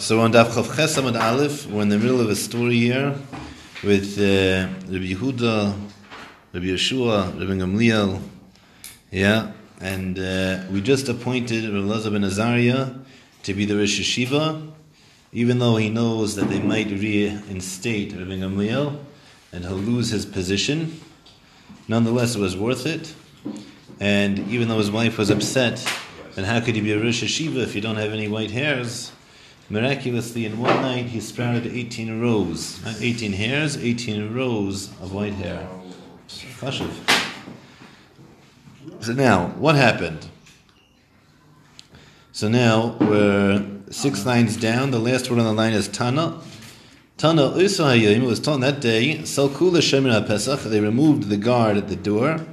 So on Daf Chav and Aleph, we're in the middle of a story here with uh, Rabbi Yehuda, Rabbi Yeshua, Rabbi Gamliel, yeah, and uh, we just appointed Rabbi Elazar ben Azariah to be the Rosh Yeshiva, even though he knows that they might reinstate Rabbi Gamliel and he'll lose his position. Nonetheless, it was worth it, and even though his wife was upset, and how could he be a Rosh Yeshiva if you don't have any white hairs? Miraculously, in one night, he sprouted 18 rows, not 18 hairs, 18 rows of white hair. Chashiv. So now, what happened? So now we're six lines down. The last word on the line is Tana. Tana Usahayim was taught that day. Salkula Shemin Pesach. They removed the guard at the door.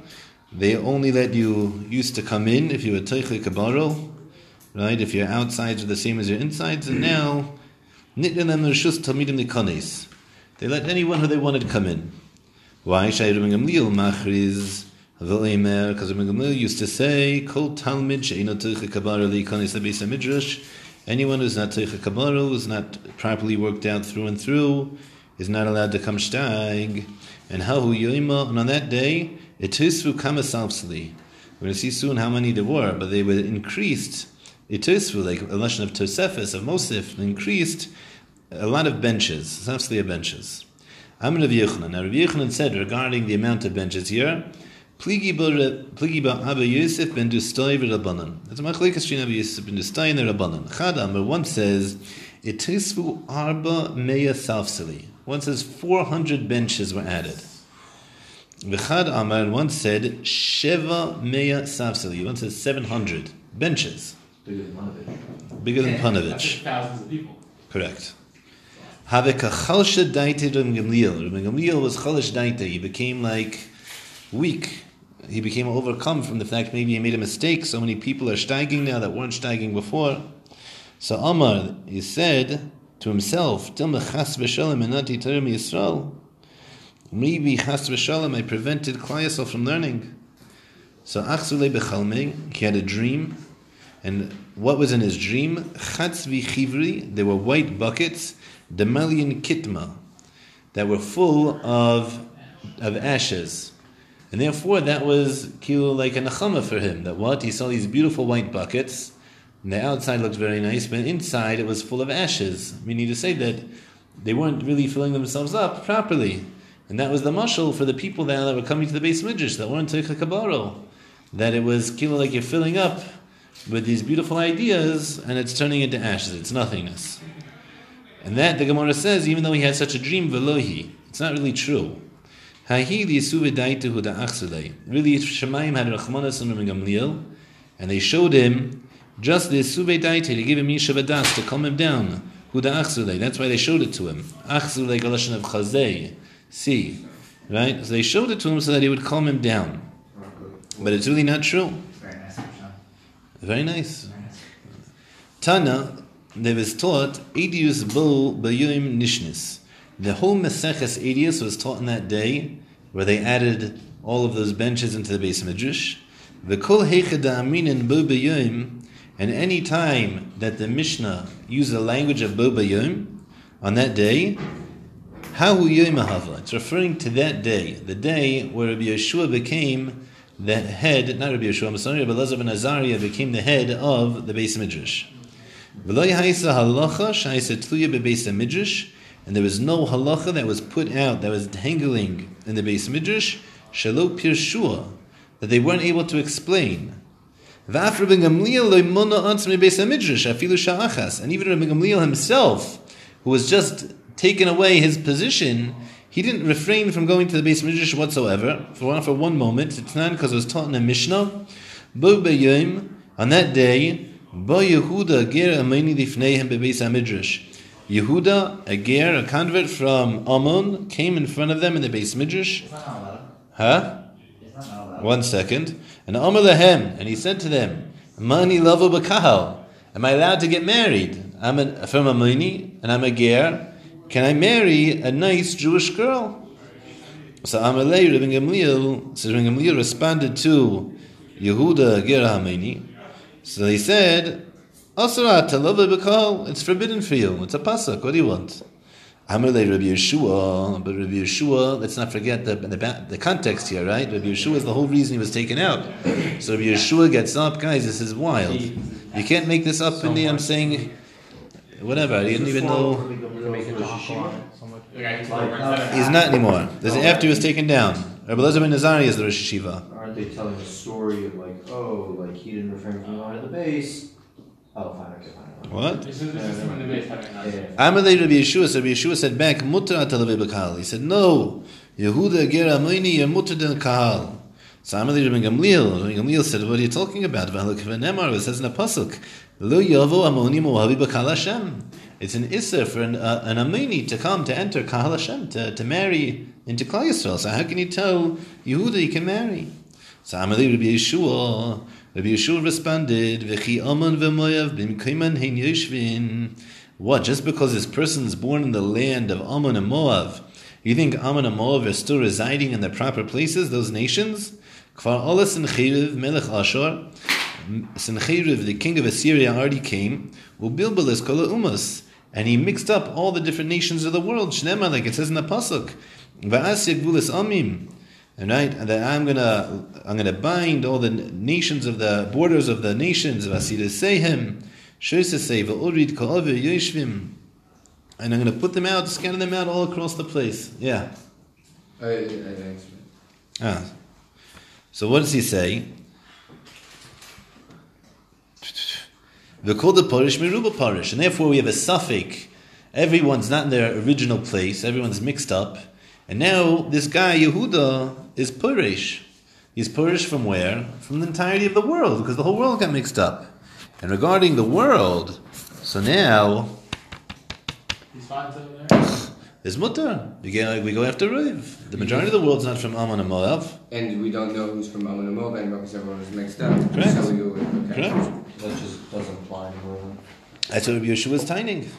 They only let you used to come in if you were Teichli Kabaro right? If your outsides are the same as your insides, and now er They let anyone who they wanted come in. Why? Because Gamliel used to say, "Kol Talmid midrash." Anyone who's not teicha kabara, who's not properly worked out through and through, is not allowed to come shtag. And how yoima, and on that day, it tisvu kama salpsli. We're going to see soon how many there were, but they were increased Itusfu, like a lesson of Tosefis, of Mosif, increased a lot of benches, Safsliya benches. Amr Rav Yechanan. Now Rav Yechanan said regarding the amount of benches here, Pligi ba Abba Yosef ben Dustay v'Rabbanan. That's machlekas between Abba Yosef ben Dustay and Rabbanan. Chad Amr, one says, Itusfu arba meya safsili. One says 400 benches were added. V'chad Amr, one said, Sheva meya safsili. One says 700 benches. Bigger than Panovich. Bigger than Panovich. Thousands of people. Correct. Haveka chalsha daite Reb Gamliel. Reb Gamliel was chalish daite. He became like weak. He became overcome from the fact maybe he made a mistake. So many people are steiging now that weren't steiging before. So Amar, he said to himself, Tilma chas v'shalom enati terem Yisrael. Maybe chas v'shalom I prevented Klai from learning. So achzule bechalmei, he had a dream and what was in his dream? Chatzvi chivri, there were white buckets, demalion kitma, that were full of, of ashes. And therefore, that was kilo like a nachama for him. That what? He saw these beautiful white buckets, and the outside looked very nice, but inside it was full of ashes. Meaning to say that they weren't really filling themselves up properly. And that was the mushal for the people there that were coming to the base midrash that weren't Teicha Kabaro. That it was kilo like you're filling up with these beautiful ideas and it's turning into ashes. It's nothingness. And that the Gemara says, even though he had such a dream, velohi, it's not really true. Really, Shemaim had Rachmanas and Gamliel, and they showed him just the Suve Daite to give him Yishavadas to calm him down. That's why they showed it to him. Achzulei of. See. Right? So they showed it to him so that he would calm him down. But it's really not true. Very nice. Tana, there was taught Edius Bo Bayuim Nishnis. The whole Meseches Edius was taught in that day, where they added all of those benches into the base Midrash. The Kol Hechada Aminin Bo Bayuim, and any time that the Mishnah used the language of Bo Bayuim on that day, How Yom It's referring to that day, the day where Rabbi Yeshua became the head, not Rabbi Yeshua, sorry, Rabbi Elazar ben Azariah became the head of the Beis Midrash. And there was no halacha that was put out, that was dangling in the Beis Midrash, shalo pirshua, that they weren't able to explain. And even Rabbi Gamliel himself, who was just taken away his position, he didn't refrain from going to the base midrash whatsoever for one, for one moment. It's not because it was taught in a Mishnah. Bo on that day, Bo Yehuda ger ameni lifneihem bebeis midrash. Yehuda, a ger, a convert from Ammon, came in front of them in the base midrash. Huh? One second. And Amar lehem, and he said to them, Mani lavo b'kahal. Am I allowed to get married? I'm a, from Amoni, and I'm a ger. Can I marry a nice Jewish girl? So Amalei Rabbi Gamliel, so Rabbi Gamliel responded to Yehuda Ger So they said, Asura talava b'kol. It's forbidden for you. It's a pasuk. What do you want? Amalei Rabbi Yeshua, but Rabbi Yeshua. Let's not forget the the, the context here, right? Rabbi Yeshua is the whole reason he was taken out. So Rabbi Yeshua gets up, guys. This is wild. You can't make this up in the. I'm saying, whatever. I didn't even know. He's not anymore. This is after he was taken down. Rabbi Elazar ben Nazari is the Rosh Yeshiva. Aren't they telling a story of like, oh, like he didn't refrain from going to the base? Oh, fine, okay, fine. fine. What? This is this is when the base having Yeah, that. yeah. Amalei Rabbi Yeshua. So Rabbi Yeshua said back, mutter atalevei b'kahal. He said, no, Yehuda ger amoini you're mutter del kahal. So Amalei Rabbi Gamliel. Rabbi Gamliel said, what are you talking about? V'halak v'nemar. It says in the pasuk, lo yavo amoni moavi b'kahal Hashem. It's an isser for an, uh, an amoni to come to enter kahal Hashem to, to marry into Klal Yisrael. So how can you tell Yehuda he can marry? So Amalei Rabbi Yeshua. Rabbi Yeshua responded, "V'chi aman v'moyav b'mkeiman hein yoshvin." What? Just because this person is born in the land of Ammon and Moab, you think Ammon and Moab are still residing in the proper places? Those nations? Kvar Ola Sencheriv Melech Ashur, Sencheriv, the king of Assyria, already came. Ubilbalis Kol Umas, and he mixed up all the different nations of the world. Shnema, like it says in the pasuk, Va'as Yagvulis Amim. And right, that I'm gonna I'm gonna bind all the nations of the borders of the nations of Asir Sehem, Shosesei Urid Ka'aver Yoshvim, and I'm gonna put them out, scatter them out all across the place. Yeah. I, I, I, Ah. So what does he say? The called the parish meruba parish, and therefore we have a suffix. Everyone's not in their original place. Everyone's mixed up, and now this guy Yehuda is parish. He's parish from where? From the entirety of the world, because the whole world got mixed up. And regarding the world, so now spots over there. There's mutter. We go, we go after Riv. The majority of the world's not from Ammon and Moab. and we don't know who's from Ammon and Moab anymore because everyone is mixed up. Correct. So we go with, okay. Correct. That just doesn't apply anymore. then. That's what Rabbi Yeshua is tining.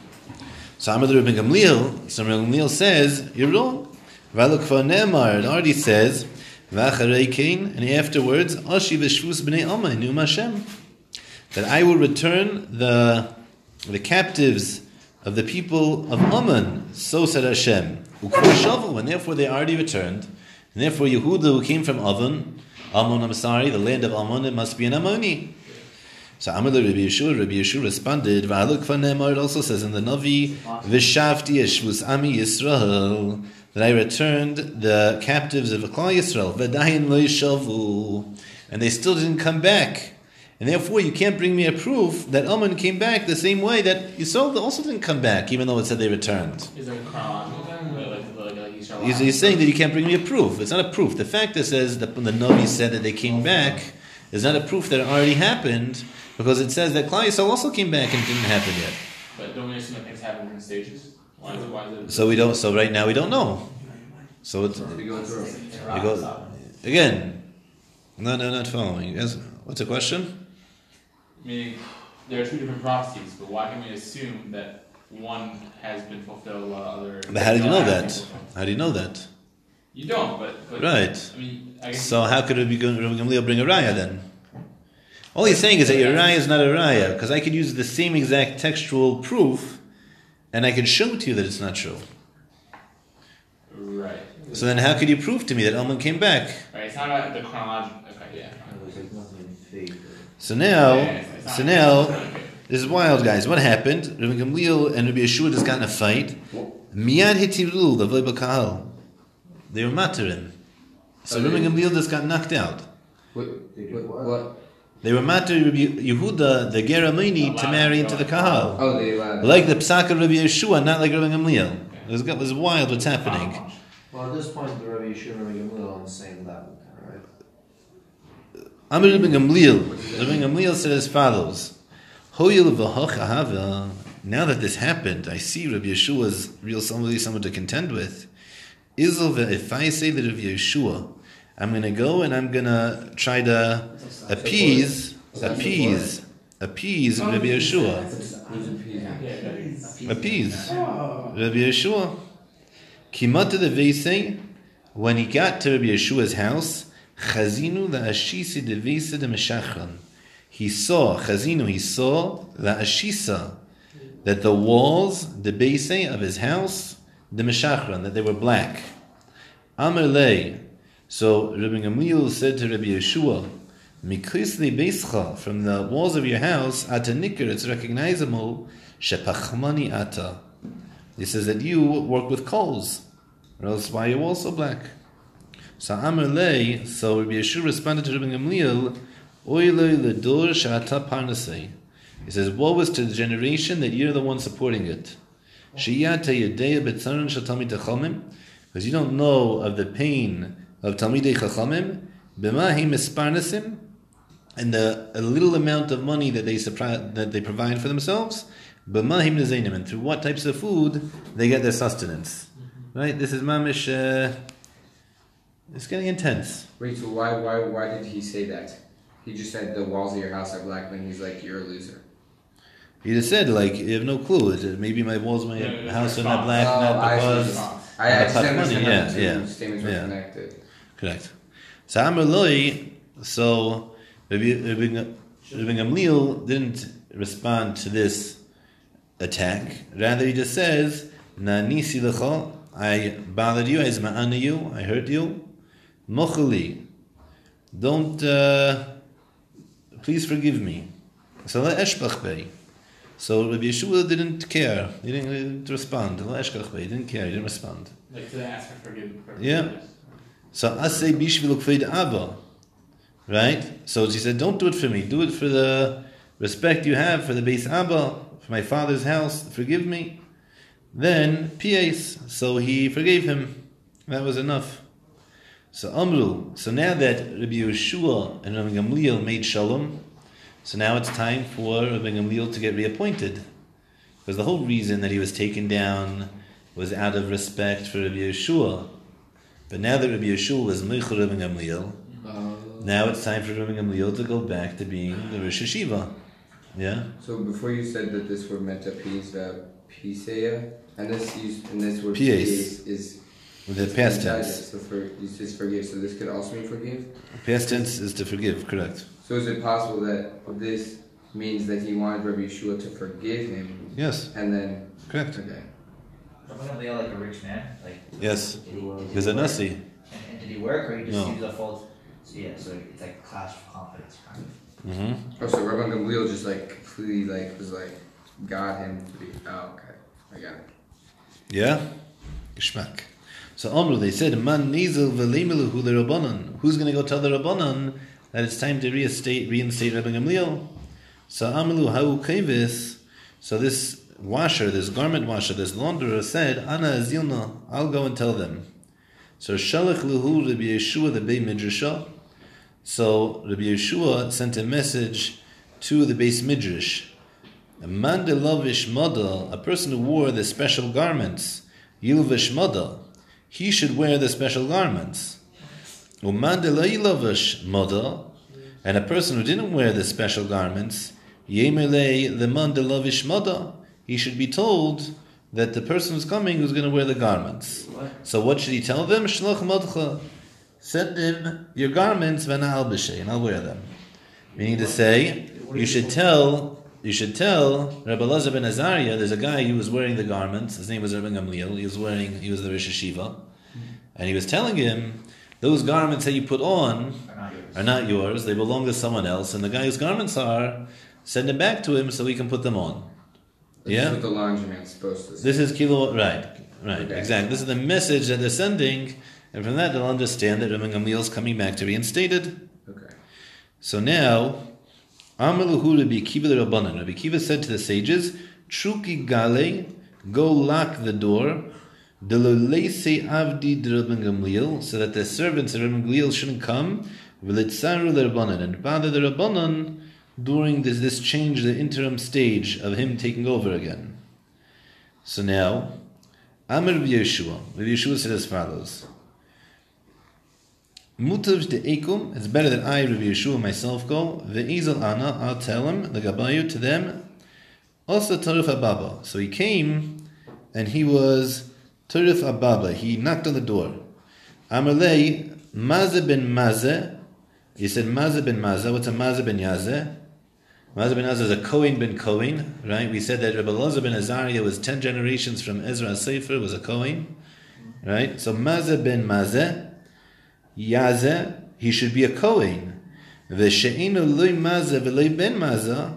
So Amar Rabbi Gamliel, so Rabbi Gamliel says, you're wrong. Valuk for Nemar, it already says, V'acharei Kain, and afterwards, Ashi v'shvus b'nei Amma, Num Hashem. That I will return the, the captives of the people of Ammon, so said Hashem. Shavu, and therefore they already returned. And therefore Yehuda, who came from Ammon, Ammon, I'm sorry, the land of Ammon, it must be an Ammoni. So Amar Rabbi Yeshua, Rabbi Yeshua responded, Fanemar, it also says in the Navi, V'shavti Yeshvus Ami Yisrael, that I returned the captives of Klal Yisrael, V'dayin lo yishavu, and they still didn't come back. And therefore, you can't bring me a proof that Ammon came back the same way that Yisrael also didn't come back, even though it said they returned. Is there a chronological thing? Like, like, like He's, he's saying that you can't bring me a proof. It's not a proof. The fact that says that the Navi said that they came back is not a proof that it already happened, because it says that Klal Yisrael also came back and didn't happen yet. But don't we assume that things happen in stages? Why is it? Why is it? So we don't. So right now we don't know. So it's We go through. we go again. No, no, not following. Yes. What's the question? Meaning, there are two different prophecies, but why can we assume that one has been fulfilled while other? But how do you know that? How do you know that? You don't, but, but Right. I mean, I guess So how could it be? Rabbi Gamliel bring a raya then? All he's saying is that your raya is not a raya because I could use the same exact textual proof, and I can show to you that it's not true. right. So then, how could you prove to me that Elman came back? Right. It's not about the chronological. Okay. Yeah. There's like nothing in fate. So now, Yeah, it's- it's not- so now, it's not okay. this is wild, guys. What happened? Rabbi Gamliel and Rabbi Yeshua just got in a fight. Miyad hitiru lavoy b'kahal. They were matarim. So Rabbi Gamliel just got knocked out. What, They what, were matter Rabbi Yehuda, the Geramini, to marry into the kahal. Oh, they allowed. Like the psak of Rabbi Yeshua, not like Rabbi Gamliel. It was, it was wild what's happening. Well, at this point, the Rabbi Yeshua and Rabbi Gamliel are on the same level, right? Amr Rabbi Gamliel. Gamliel said as follows. Now that this happened, I see Rabbi Yeshua's real somebody, someone to contend with. If I say that Rabbi Yeshua, I'm going to go and I'm going to try to appease, appease, appease Rabbi Yeshua. Appease Rabbi Yeshua. The when he got to Rabbi Yeshua's house, Chazinu he saw, Chazinu, he saw La Ashisa, that the walls, the base of his house, the Meshachran, that they were black. Amr. So Rabbi Gamliel said to Rabbi Yeshua, Mikrisli beischa, from the walls of your house, ata nikr, it's recognizable, shepachmani ata. He says that you work with coals, or else why are your walls so black? So Amr lei, so Rabbi Yeshua responded to Rabbi Gamliel, oilei ledur shata parnasei. He says, woe is to the generation that you're the one supporting it. Shiyata yadeya betzaron shatamid techomim, because you don't know of the pain of Talmidei Chachamim, b'mahi misparnasim, and the a little amount of money that they suppri- that they provide for themselves, b'mahim nezainim, and through what types of food they get their sustenance. Right? This is mamish. Uh, it's getting intense. Wait, so why, why, why did he say that? He just said the walls of your house are black, when he's like, you're a loser. He just said like you have no clue. Is it- Maybe my walls, my Yeah, yeah, house are not black, Oh, not I see. because. I, I just understand money, how yeah, the two yeah, statements were yeah. connected. Correct. So Amr Loi, so Rabbi Rabbi Rabbi Gamliel didn't respond to this attack. Rather, he just says, "Na nisi lecha, I bothered you, I ma'ana you, I hurt you. Mochali, don't, uh, please forgive me. So. So Rabbi Yeshua didn't care. He didn't, he didn't respond. He didn't care. He didn't respond. Like to ask for forgiveness. Yeah. So asay bishvil kveid abba, right? So she said, "Don't do it for me. Do it for the respect you have for the base abba, for my father's house. Forgive me." Then pies. So he forgave him. That was enough. So Amru. So now that Rabbi Yeshua and Rabbi Gamliel made shalom, so now it's time for Rabbi Gamliel to get reappointed, because the whole reason that he was taken down was out of respect for Rabbi Yeshua. But now that Rabbi Yeshua was Meichel Rabbi Gamliel, now it's time for Rabbi Gamliel to go back to being the Rosh Yeshiva. Yeah? So before you said that this word meant peace, uh, and this used, and this word pies is the past inside tense. it, So for you says forgive. So this could also mean forgive. Past tense is to forgive, correct. So is it possible that this means that he wanted Rabbi Yeshua to forgive him, Yes, and then correct. okay, Wasn't Gamliel like a rich man? Like, Yes. did he, did He's a work? Nasi. And, and did he work, or he just No. used the fault? So yeah, so it's like a clash of confidence, kind of. Mm-hmm. oh, so Rabbi Gamliel just like completely like was like got him to be. Oh, okay, I got it. Yeah? Geschmack. So Amru, they said, Man nizel v'leimeluhu l'Rabbanan. Who's going to go tell the Rabbanan that it's time to reinstate, reinstate Rabbi Gamliel? So Amru ha'u. So this washer, this garment washer, this launderer said, Ana azilna, I'll go and tell them. So Shalach luhu Rabbi Yeshua the Beit Midrashah. So Rabbi Yeshua sent a message to the base Midrash. A man de lavish mada, a person who wore the special garments, yilvish mada, he should wear the special garments. And a person who didn't wear the special garments, the he should be told that the person who's coming who's going to wear the garments. So what should he tell them? Send him your garments, and I'll wear them. Meaning to say, you should tell, you should tell Rabbi Elazar ben Azariah. There's a guy who was wearing the garments. His name was Rabbi Gamliel. He was wearing, he was the Rosh Yeshiva, and he was telling him those garments that you put on Are not yours. are not yours. They belong to someone else, and the guy whose garments are, send them back to him so he can put them on. This Yeah? is what the laundromat's supposed to say. This is kilo, right, right, Okay. exactly. This is the message that they're sending, and from that they'll understand that Rabbi Gamliel is coming back to reinstate it. okay. So now, Amaluhu Rabbi Kiva the Rabbanan. Rabbi Kiva said to the sages, Truki gale, go lock the door, delolese avdi Rabban Gamliel, so that the servants of Rabban shouldn't come, v'litzaru Rabbanan, and bother the Rabbanan during this, this change, the interim stage of him taking over again. So now, Amr Yeshua, Yeshua said as follows, Mutav de Ekum, it's better that I, Rabbi Yeshua, myself go. Ve'ezel Ana, I'll tell him, the Gabayu, to them. Also Tarif Ababa. So he came, and he was Tarif Ababa. He knocked on the door. Amalei, Maze ben Maze. He said, Maze ben Maze. What's a Maze ben Yazeh? Mazda ben Azar is a Kohen ben Kohen, right? We said that Rabbi Elazar ben Azariah was 10 generations from Ezra Sefer, was a Kohen, right? So Mazda ben Mazeh, Yazeh, he should be a Kohen. V'she'enu loy Mazeh v'loy ben Mazeh,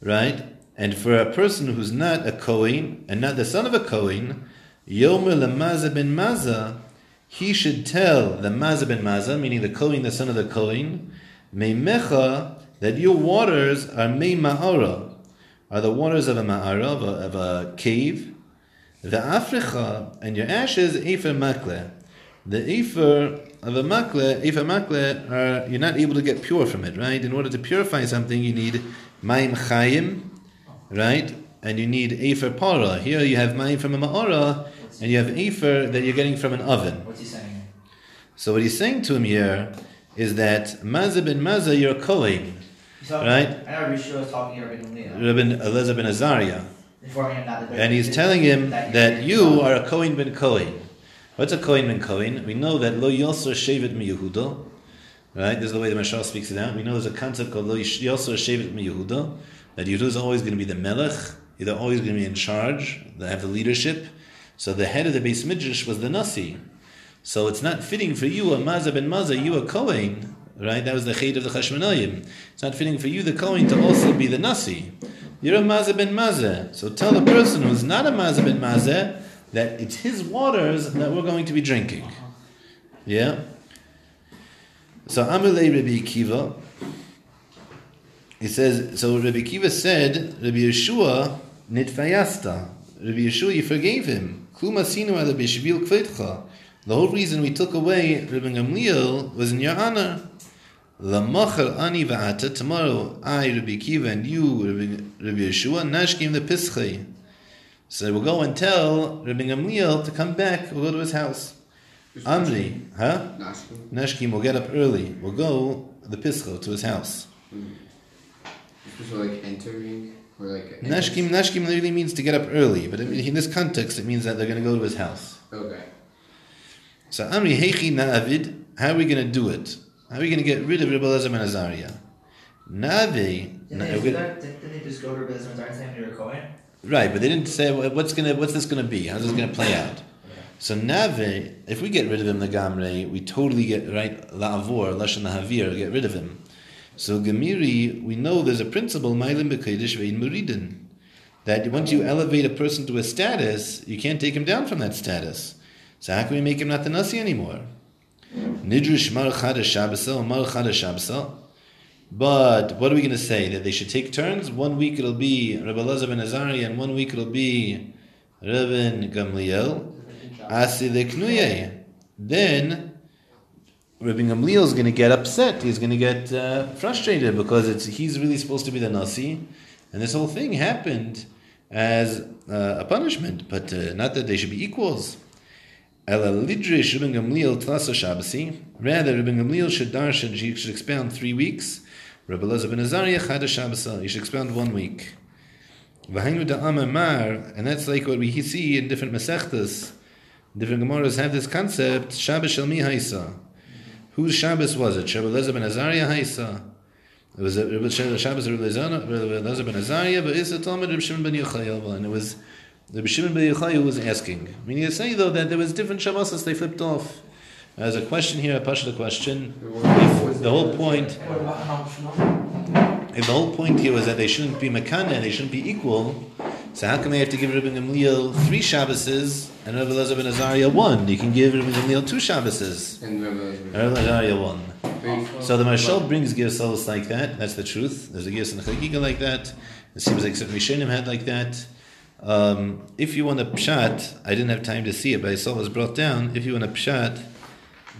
right? And for a person who's not a Kohen and not the son of a Kohen, Yomer lemazah ben Mazah, he should tell the Mazah ben Mazah, meaning the Kohen, the son of the Kohen, Meimecha, that your waters are Mei Ma'ara, are the waters of a Ma'ara, of a, of a cave, the Africha, and your ashes, Efer Makle. The Efer of a Makle, Efer Makle, are, uh, you're not able to get pure from it, right? In order to purify something, you need Maim Chayim, right? And you need Efer Para. Here you have Maim from a Ma'ara, and you have Efer that you're getting from an oven. What's he saying? So what he's saying to him here is that Mazah ben Mazah, you're a Kohen. Right. I know Rishon was talking to Rabbi Elazar ben Azariah. informing him that. And he's telling him that you are a Kohen ben Kohen. What's a Kohen ben Kohen? We know that Lo Yosor Shevet mi Yehuda. Right? This is the way the Mashal speaks it out. We know there's a concept called Lo Yosor Shevet mi Yehuda. That Yehuda is always going to be the Melech. They're always going to be in charge. They have the leadership. So the head of the base midrash was the Nasi. So it's not fitting for you, a Mazah ben Mazah, you a Kohen, right? That was the Ched of the Chashmonayim. It's not fitting for you, the Kohen, to also be the Nasi. You're a Mazah ben Mazah. So tell the person who's not a Mazah ben Mazah that it's his waters that we're going to be drinking. Yeah? So Amalei Rabbi Akiva, he says, so Rabbi Akiva said, Rabbi Yeshua nitfayasta. Rabbi Yeshua, you forgave him. The whole reason we took away Rabbi Gamliel was in your honor. Lamachar ani va'ata. Tomorrow, I, Rabbi Akiva, and you, Rabbi, Rabbi Yeshua, nashkim the pischei. So we'll go and tell Rabbi Gamliel to come back. We'll go to his house. Amri, huh? Nashkim. Nashkim will get up early. We'll go the pischo to his house. This was like entering or like. Nashkim, Nashkim literally means to get up early, but in this context, it means that they're going to go to his house. Okay. So Amri Hechi Na'avid, how are we going to do it? How are we going to get rid of Rabbi Elazar ben Azariah? Na'avi, Didn't na- they, we're gonna- that? Didn't they just go to Rabbi Zimmer and say you're a Kohen? Right, but they didn't say what's to what's this going to be? How's this going to play mm. out? So Nave, if we get rid of him, the Gamre, we totally get right La'avor, Lashon Lahavir, get rid of him. So Gemiri, we know there's a principle, Mailim B'Kodesh Ve'in Muridin, that once you elevate a person to a status, you can't take him down from that status. So how can we make him not the Nasi anymore? Nidrush Mar Chadash Mar Chadash. But what are we going to say? That they should take turns? One week it'll be Rabbi Elazar ben Azari, and one week it'll be Rabbi Gamliel. Then Rabbi Gamliel is going to get upset. He's going to get uh, frustrated because it's he's really supposed to be the nasi, and this whole thing happened as uh, a punishment, but uh, not that they should be equals. Rather, Rabbi Gamliel should darshan. Should expound three weeks. Rabbi Elazar ben Azariah chadash Shabbasa. Uh, he should expound one week. And that's like what we see in different masechtas. Different Gemaras have this concept, Shabbos Shel Mi Haisa. Whose Shabbos was it? Shabbos Elazar ben Azariah Haisa. It was a, it was Shabbos Rabbi Elazar ben Azariah, but it's a Talmud Rabbi Shimon ben Yochai, and it was Rabbi Shimon ben Yochai who was asking. Meaning to say though that there was different Shabbos they flipped off. There's a question here, a Pashta question. If the whole point, if the whole point here was that they shouldn't be Makana, and they shouldn't be equal, so how come they have to give Rabbi Gamliel three Shabboses and Rabbi Elazar ben Azariah one? You can give Rabbi Gamliel two Shabboses. And Rabbi Azariah one. So the Maharshal brings Girsos like that. That's the truth. There's a Girs in the Chagiga like that. It seems like certain Rishonim had like that. Um, if you want a pshat, I didn't have time to see it, but I saw it was brought down. If you want a pshat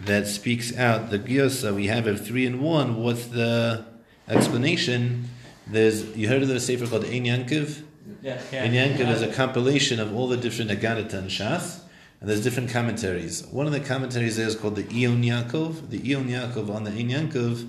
that speaks out the Girsa we have of three and one, what's the explanation? There's you heard of the sefer called Ein Yankiv? Yeah, In Yankov is a compilation of all the different Agadata and Shas, and there's different commentaries. One of the commentaries there is called the Iyun Yaakov. The Iyun Yaakov on the Ein Yankov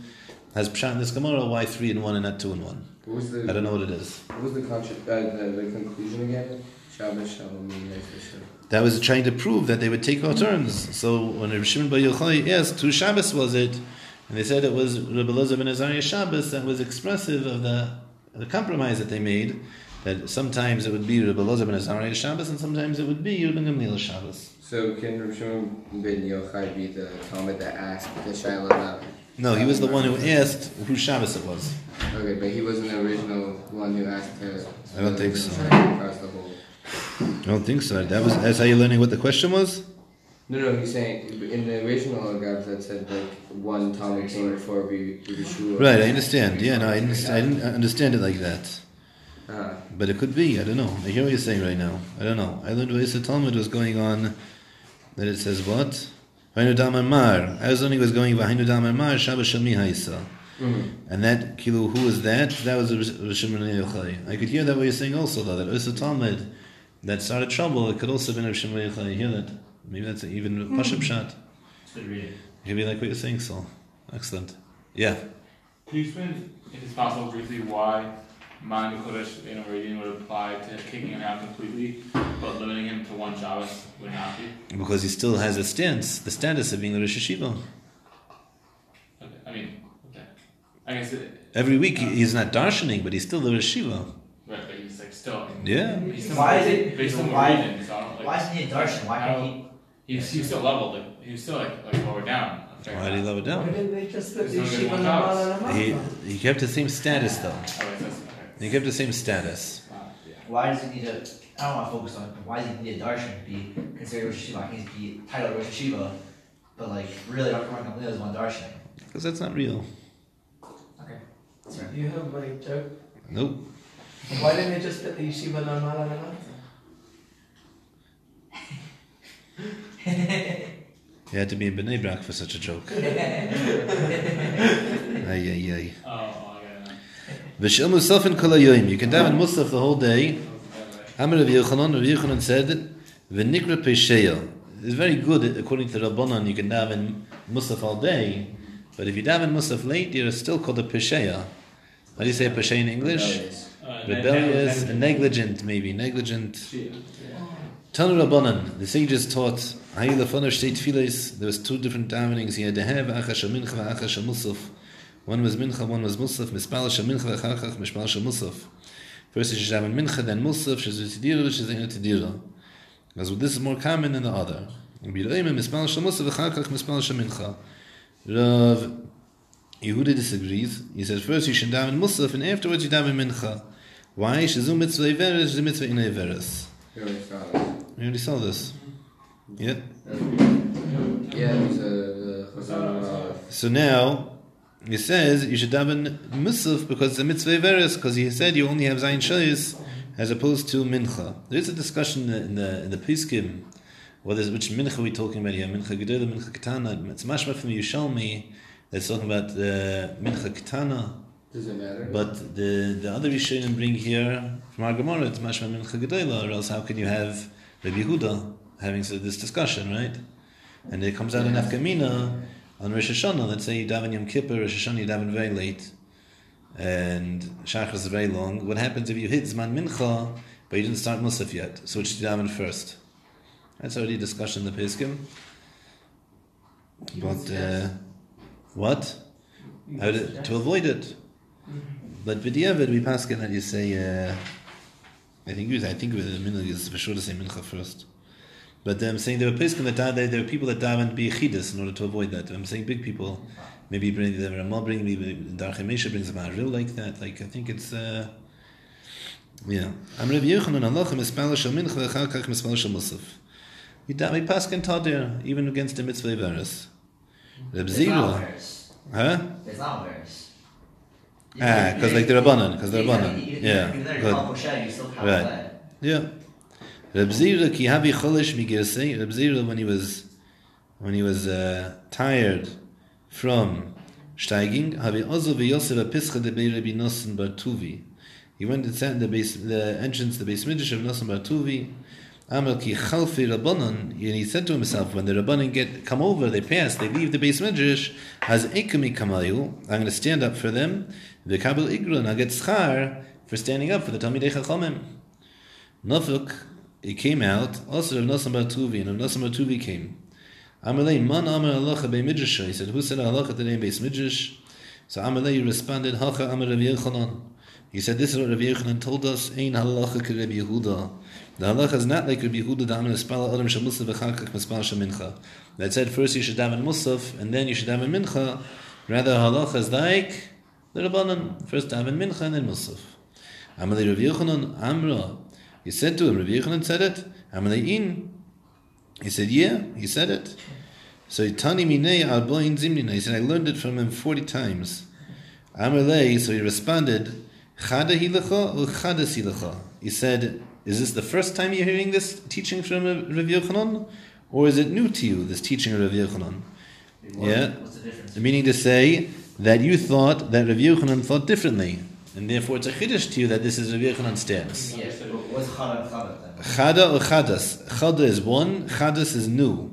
has Pshat in this Gemara, why three and one and not two and one. What was the I don't know what it is. what was the, contra- uh, the, the conclusion again? Shabbos Shalom Yisrael. That was trying to prove that they would take our hmm. turns. So when Rabbi Shimon Bar Yochai asked, whose Shabbos was it? And they said it was Rabbi Elazar ben Azariah Shabbos that was expressive of the the compromise that they made that sometimes it would be Rabbi Elazar ben Azariah Shabbos and sometimes it would be Rabbi Gamliel Shabbos. So can Rav Shimon ben Yochai be the Talmud that asked the Shaila now? No, he was the one who asked whose Shabbos it was. Okay, but he wasn't the original one who asked to. I don't think so. Across the whole. I don't think so. That was that's how you're learning what the question was. No, no, he's saying in the original Agav that said like one Talmud came before Yeshua. Right, I understand. Yeah, no, I didn't, I didn't understand it like that. Uh, But it could be. I don't know. I hear what you're saying right now. I don't know. I learned what the Talmud was going on. That it says what? Mar. I was learning it was going Hainu damar mar Shabbos Shal Mihaisa. mhm. And that kilu, who was that? That was Rishon Yochai. I could hear that what you're saying also though. That Osa Talmud that started trouble. It could also have been Rishon ben Yochai. You hear that? Maybe that's even a hmm. Pashab shot. It's. It could be like what you're saying, Saul. Excellent. Yeah. Can you explain, if it's possible, briefly why Mind Kodesh in a reading would apply to kicking him out completely, but limiting him to one Shabbos would not be? Because he still has a stance, the status of being the Rosh Yeshiva. Okay, I mean, okay. I guess it, Every week he- he's not darshaning, but he's still the Rosh Yeshiva. Still. Yeah. He's still Why is it- But he's still more why- reading, so I don't like. Why does he a darshan? Why can't he? He's, he's still leveled, like, he was still like, like lower down. Why did he amount. lower it Why down? didn't they just put the There's no good yeshiva one Lamala house. He, he kept the same status though. Oh, wait. He kept the same status. Why does he need a? I don't want to focus on why does he need a darshan to be considered Rosh Yeshiva? Why can't be titled Rosh Yeshiva, but like really, Dr. Mark Gamliel is one darshan. Because that's not real. Okay. Sorry. You have my joke. Nope. Why didn't they just put the yeshiva Lamala Lamala? He had to be in Bnei Brak for such a joke. Ay, ay, ay. Oh, oh, I got it. V'shil Musaf in Kol HaYoyim. You can daven Musaf the whole day. now. Amar Rav Yochanan, Rav Yochanan said, V'nikra Pesheya. It's very good, according to Rabbanan, you can daven Musaf all day, but if you daven Musaf late, you're still called a Pesheya. How do you say Pesheya in English? Rebellious. Uh, Rebellious, negligent. negligent, maybe, negligent. Yeah. Tanu Rabbanan, the sages taught, Hayil Lefana Shtei Tfilis, there was two different davenings, he had to have Achash Mincha Achash Musaf. One was Mincha, one was Musaf, Mispal Mincha, Achachach, Mispal Musaf. First is Shaman Mincha, then Musaf, Shazut Tidira, Shazut Tidira. Because this is more common than the other. B'Reim, Mispal Musaf, Achachach, Mispal Mincha. Rav Yehuda disagrees. He says first you should daven Musaf, and afterwards you daven Mincha. Why? Shazu Mitzvah Iveres, Mitzvah Ina Iveres. We already saw this. We already saw this. Yeah. Yeah, it was a the Chazon Rav. So now he says you should daven Musaf because it's a mitzvah veres because he said you only have zayin shayis as opposed to mincha. There is a discussion in the in the Piskim what is which mincha we're talking about here mincha gedola mincha ketana. It's mashma from Yerushalmi that's talking about uh, mincha ketana. Does it matter? But the the other Rishonim bring here from our Gemara it's mashma mincha gedola or else how can you have Rabbi Yehuda having this discussion right? And it comes out in Afkamina on Rosh Hashanah. Let's say you daven Yom Kippur, Rosh Hashanah you daven very late, and Shachar is very long. What happens if you hit Zman Mincha but you didn't start Musaf yet? So which do you daven first? That's already a discussion in the Peskim. But uh, what? How to avoid it. But b'diavad we pass that you say. Uh, I think it was, I think it the minhag is for sure to say mincha first. But I'm saying there were peskim that daven, there were people that daven be chidus in order to avoid that. I'm saying big people, maybe bring the Ramah bring maybe Darchei Moshe brings a Maharil like that. Like I think it's. Uh, yeah. I'm Rabbi Yochanan Allah mispal shel mincha v'achar kach mispal shel musaf. We da we paskin tadir even against the mitzvah It's not Zira, huh? It's not. Ah, because like the Rabbanan, because the Rabbanan. Yeah, good. called Moshe, you still have Right. Yeah. Reb Zira ki havi cholesh migirsei. Reb Zira when he was when he was uh, tired from steiging, havi ozo v'yosef a pischa de bei Rabbi Nosson. He went and sat in the base, the entrance, the base midrash of Nosson bar Tuvi. Amel ki chalfi. And he said to himself, when the Rabbanon get come over, they pass, they leave the base midrash. Has ikami kamayu. I'm going to stand up for them. The kabel igron. I get schar for standing up for the Talmidei Chachamim. Nafuk, it came out, also of Nosson bar Tuvi, and of Nosson bar Tuvi came. Amalei, man amar halacha bei midrash. He said, who said halacha today in base midrash? So Amalei responded, hacha amar Rav Yochanan. He said, this is what Rabbi Yochanan told us, Ein halacha ke Rabbi Yehuda. The halacha is not like Rabbi Yehuda, the Amin Espala Adam Shal Musaf V'chakach Mispal Shal Mincha. That said, first you should daven Musaf, and then you should daven Mincha. Rather, halacha is like the Rabbanan. First daven Mincha, and then Musaf. Amalei Rabbi Yochanan, Amra. He said to him, Rabbi Yochanan said it. Amalei In. He said, yeah, he said it. So Tani Minei Alboin Zimnina. He said, I learned it from him 40 times. Amalei, so he responded, Chada hilacha or chada silacha? He said, is this the first time you're hearing this teaching from Rabbi Yochanan? Or is it new to you, this teaching of Rabbi Yochanan? Yeah. What's the difference? Meaning to say that you thought that Rabbi Yochanan thought differently. And therefore it's a chiddush to you that this is Rabbi Yochanan's stance. Yes. what's chada chada? Chada or chadas? Chada is one, chadas is new.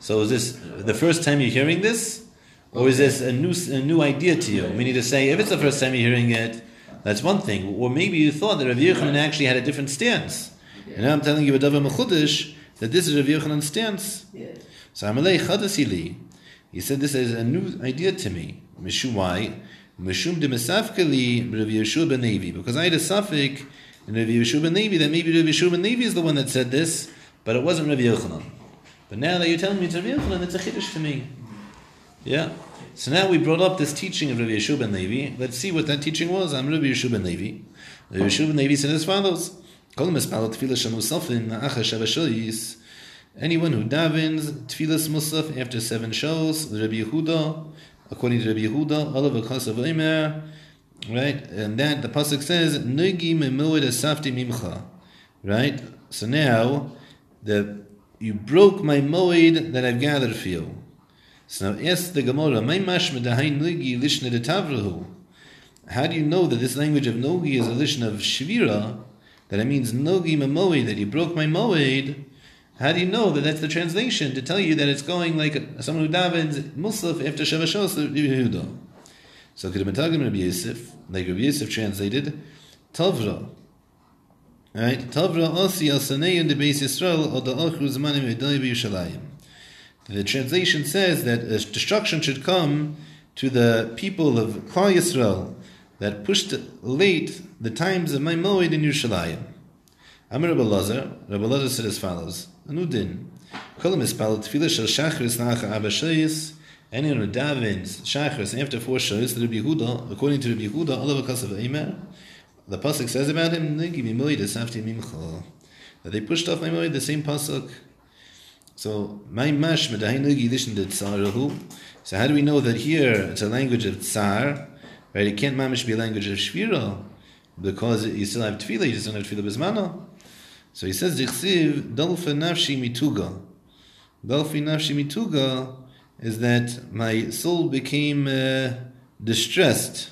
So is this the first time you're hearing this? Or is this a new, a new idea to you? Meaning to say, if it's the first time you're hearing it, that's one thing. Or maybe you thought that Rabbi Yochanan actually had a different stance. And now I'm telling you a davar mechudish that this is Rabbi Yochanan's stance. So Amalei Chadasili, he said this is a new idea to me. Mishum why? Mishum de Mesafkali Rabbi Yeshua ben Levi. Because I had a suffix in Rabbi Yeshua ben Levi that maybe Rabbi Yeshua ben Levi is the one that said this, but it wasn't Rabbi Yochanan. But now that you're telling me it's Rabbi Yochanan, it's a chiddush to me. Yeah. So now we brought up this teaching of Rabbi Yeshua ben Levi. Let's see what that teaching was. I'm Rabbi Yeshua ben Levi. Rabbi Yeshua ben Levi said as follows. Anyone who davens tefillas musaf after seven shows, Rabbi Yehuda, according to Rabbi Yehuda, olav akasav omer, right? And that the pasuk says, "Nugi memoed asafti mimcha," right? So now, the you broke my moed that I've gathered for you. So now ask the Gemara, "My mashma dahain nugi lishna de tavrahu." How do you know that this language of nogi is a lishna of shvira? That it means nogi memoed that you broke my moed. How do you know that that's the translation to tell you that it's going like someone who davens musaf after Sheva Shos Rabbi Yehuda? So could Matagim Rabbi Yosef, like Rabbi Yosef translated, Tavra. Right? Tavra osi al sanei in the Yisrael or the ochru zmanim edai b'Yushalayim. The translation says that a destruction should come to the people of Klal Yisrael that pushed late the times of my moed in Yerushalayim. Amir Rabbi Lazar, Rabbi Lazar said as follows: Anudin, kol mispal tefillah shel shachris nacha abba shayis. Anyone who davens shachris after four shayis, Rabbi Yehuda, according to Rabbi Yehuda, olav akasav eimer. The pasuk says about him, "Nigi mimoid esafti mimcha," that they pushed off my moed. The same pasuk. So my mash medahin nigi lishn de tzarahu. So how do we know that here it's a language of tsar? Right? It can't mamish be a language of shvira because you still have tefillah. You just don't have tefillah bismana. So he says, "Dichsiv dolfa nafshi mituga." Dolfi nafshi mituga is that my soul became uh, distressed,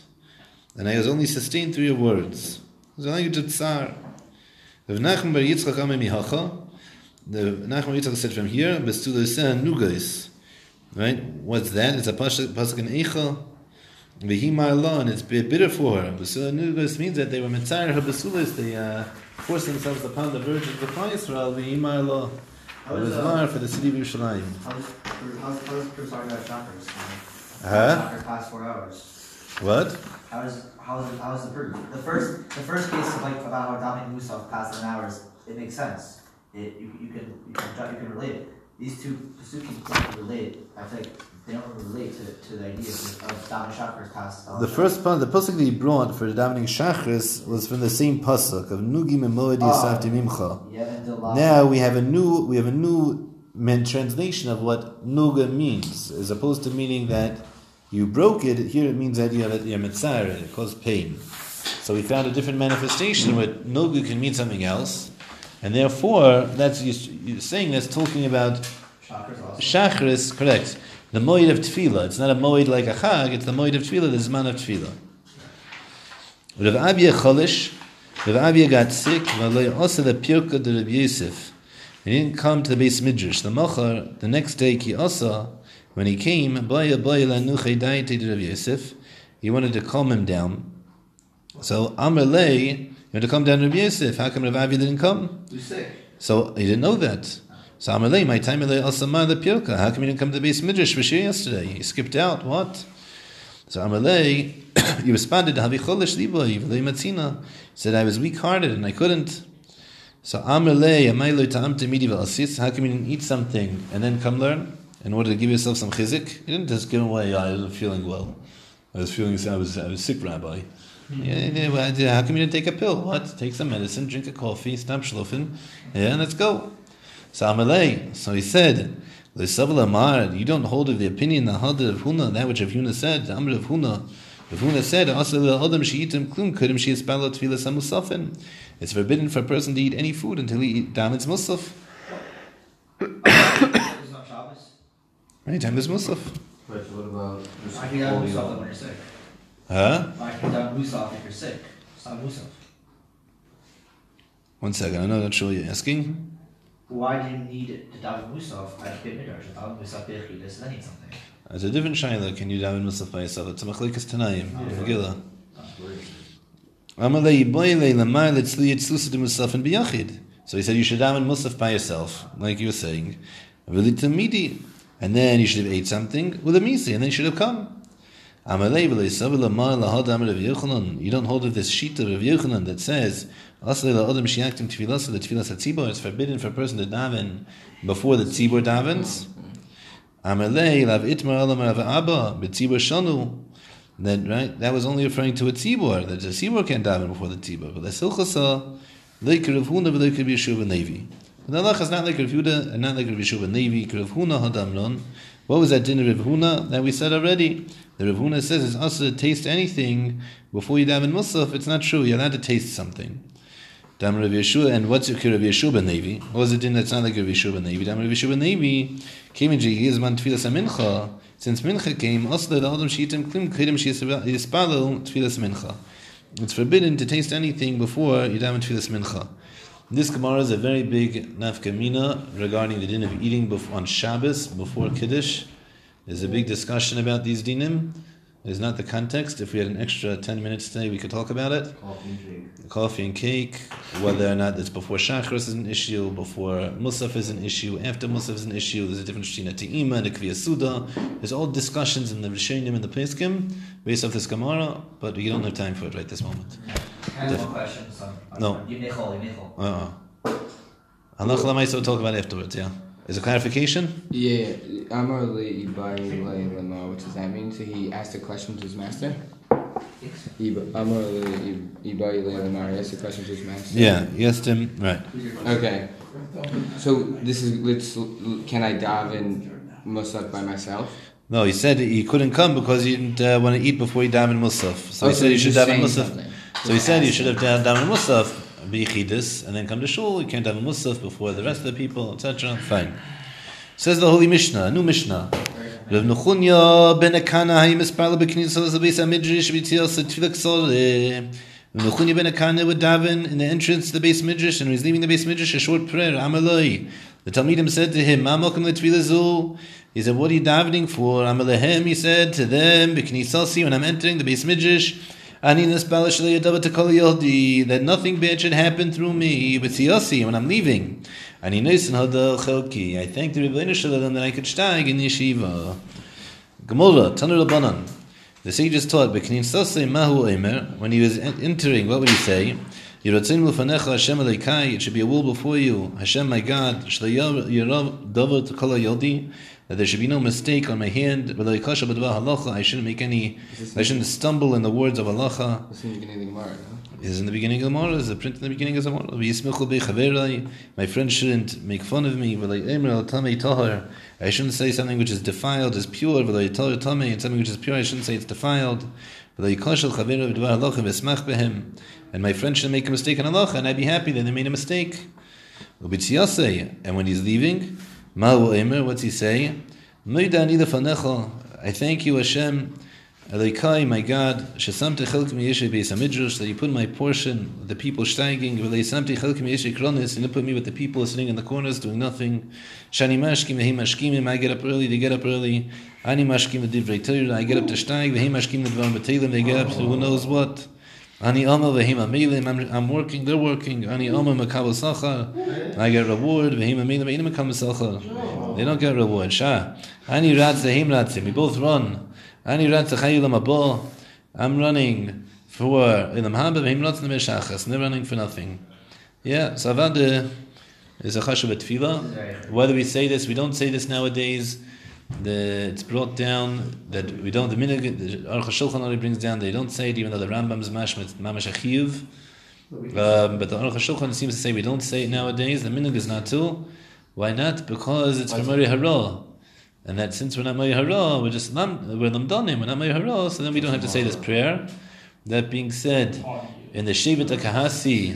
and I was only sustained through your words. It's a language of tsar. Rav Nachman bar Yitzchak Amem Mihacha. The Nachman bar Yitzchak said from here, "Bestulesen nugais." Right? What's that? It's a pasuk in Eicha. And it's bi- bitter for her. Besula nugais means that they were mitzayir her besulas. They uh, forced themselves upon the virgins of. V'hima Allah. How It is, was mar for the city of Yerushalayim. How's, how's, Chris talking about chakras? Huh? Chakra class four hours. What? How is how is how is the proof? The first the first case of like about how Dominic Musaf passed ten hours, it makes sense. It you, you can you can you can relate it. These two pasukim don't relate. I think they don't relate to, to the idea of, Chakras passed. The first part, the pasuk that he brought for the davening shachris was from the same pasuk of nugi ah, mimcha. Yeah, and the last Now we have a new we have a new translation of what nuga means, as opposed to meaning that you broke it. Here it means that you have a, you're it caused pain. So we found a different manifestation where nuga can mean something else, and therefore that's you, you're saying that's talking about chakras. Shachris, correct. The moed of tefillah. It's not a moed like a chag. It's the moed of tefillah. The zman of tefillah. Rav Abia cholish. Rav Abia got sick. V'aloi also the pirka de Rav Yosef. He didn't come to the base midrash. The mocher the next day he also when he came baya baya lanuchay daite de Rav Yosef. He wanted to calm him down. So Amr. You want to come down to Rav Yosef. How come Rav Abia didn't come? Who's sick? So he didn't know that. So Amalei, my time Amalei Asama the Pirka. How come you didn't come to the base midrash for shir yesterday? You skipped out. What? So Amalei, you responded, "Havi cholish liboy v'lei matzina." Said, "I was weak-hearted and I couldn't." So Amalei, amaylo ta'am temidi v'asis. How come you didn't eat something and then come learn in order to give yourself some chizik? You didn't just give away. Oh, I wasn't feeling well. I was feeling. I was. I was sick, Rabbi. Hmm. Yeah, yeah, well, how come you didn't take a pill? What? Take some medicine, drink a coffee, stop schluffing, yeah, and let's go. So Amalei, so he said, "L'savla Amar, you don't hold of the opinion the Hadar of Huna, that which of Huna said, the Amr of Huna. If Huna said, "Asa Adam she'itim klum kudim she'ispalo tefillas hamusafin," it's forbidden for a person to eat any food until he eat damitz musaf. It's not Shabbos. Anytime there's musaf. But what about just Why can you have holding Musaf when you're sick? Huh? Why can you have Musaf if you're sick? It's not Musaf. One second, I'm not sure what you're asking. Why do you need it to daven Musaf at Beit Midrash? Daven Musaf then eat something. As a different shaila, can you daven musaf by yourself? It's a machlikas tanaim, Megillah. Amalei boile lamar letzli etzlusa de musaf and biyachid. So he said you should daven musaf by yourself, like you were saying. V'litamidi. And then you should have ate something with a misi, and then you should have come. Amalei v'lei savi lamar lahad amar of Yochanan. You don't hold of this sheet of Yochanan that says, Asle la'adam shiaktim tefilasa, the tefilas hatzibor, it's forbidden for a person to daven before the tzibor davens. Amalei lav itmar alam abba, b'tzibor shanu. Then, right, that was only referring to a tzibor, that the tzibor can't daven before the tzibor. But the silchasa, like Rav Huna, like Rav Yeshua ben Levi. But the halach is not like Rav Yehuda, and not like Rav Yeshua ben Levi, Rav Huna hadamnon. What was that din of Rav Huna that we said already? The Rav Huna says it's also to taste anything before you daven musaf. It's not true. You're allowed to taste something. Dam Rav Yeshua, and what's your Rav Yeshua ben Levi? What was the din that's not like Rav Yeshua ben Levi? Dam Rav Yeshua ben Levi came in Jehizman Tfilas Mincha. Since Mincha came, also the Adam Shiitim Klim Kedim Yispalel Tfilas Mincha. It's forbidden to taste anything before you daven Tfilas Mincha. This Gemara is a very big nafkamina regarding the din of eating on Shabbos before Kiddush. There's a big discussion about these dinim. It's not the context. If we had an extra 10 minutes today, we could talk about it. Coffee and cake. Coffee and cake, whether or not it's before Shachris is an issue, before Musaf is an issue, after Musaf is an issue, there's a difference between a Te'ima and a Kviya Suda. There's all discussions in the Rishonim and the Peskim based off this Gemara, but we don't have time for it right this moment. I have one question, son. No. You Nichol, you Nichol. Uh-uh. Lamaisa will talk about it afterwards, yeah. Is a clarification? Yeah, Amar li Ibai Lai Lamar, what does that mean? So he asked a question to his master? Yes. Iba- Amar li Ibai Lai Lamar, he asked a question to his master? Yeah, he asked him, right. Okay. So this is, let's, can I daven Musaf by myself? No, he said he couldn't come because he didn't uh, want to eat before he davened Musaf. So Oh, he said he he's should just daven Musaf. So he said you should have done daven Musaf, and then come to Shul. You can't have a Musaf before the rest of the people, etc. Fine. Says the Holy Mishnah, new Mishnah. Rav Nechunya ben Akana hayim espala b'knisah l'beis hamidrash b'tzilas tefillah ksor. Rav Nechunya ben Akana would daven in the entrance to the beis midrash, and when he's leaving the beis midrash, a short prayer, Amaloi. The Talmidim said to him, Ma mokum l'tefillah zu? He said, what are you davening for? Amalehem, he said to them, b'knisasi, when I'm entering the beis midrash, That nothing bad should happen through me, b'tziyasi, when I'm leaving. I thank the Rebbeinu Shalom that I could steig in yeshiva. Gemara, Tanur Rabbanan. The sages taught, sasei mahu when he was entering, what would he say? It should be a will before you, Hashem my God, that there should be no mistake on my hand, V'lo yikasha b'dvar halacha, I shouldn't make any, I shouldn't stumble in the words of halacha. This is in the beginning of the Gemara, is in the beginning of the Gemara, is the print in the beginning of the Gemara. My friend shouldn't make fun of me. V'lay emer al tamei tahar. I shouldn't say something which is defiled is pure. V'lay tahar tamei, and something which is pure, I shouldn't say it's defiled. V'lay kashal chaverai v'dvar halacha v'esmach behem. And my friend should make a mistake in halacha, and I'd be happy that they made a mistake. And when he's leaving, ma'u emer, what's he say? I thank you, Hashem. Elokai, my God, shesamte chelk mi yeshe beis hamidrash, that you put my portion, the people steiging, v'lei samte chelk mi yeshe kronis, and you put me with the people sitting in the corners doing nothing. Shani mashkim v'hei mashkim, I get up early, they get up early. Ani mashkim v'divrei Torah, I get up to steig, v'hei mashkim v'dvarim b'teilim, they get up to who knows what. Ani amal v'hei amelim, I'm, working, they're working. Ani amal makabel sachar, I get reward, v'hei amelim, v'hei makabel sachar. They don't get reward. Shah. Ani ratz, v'hei ratzim, we both run. Ani rat chayilam abo. I'm running for ilam haba v'him rotzen b'shachas. They're running for nothing. Yeah, so avada is a chashuv tefillah. Whether we say this, we don't say this nowadays. The, it's brought down that we don't. The minig, the Aruch HaShulchan already brings down. They don't say it, even though the Rambam's mashmet mamash achiyuv. Um, but the Aruch HaShulchan seems to say we don't say it nowadays. The minig is not too. Why not? Because it's for Mari Hara. And that since we're not Mari Hara, we're just lam, we're lamdanim, we're not Mari Hara, so then we don't have to say this prayer. That being said, in the Shevet haughty.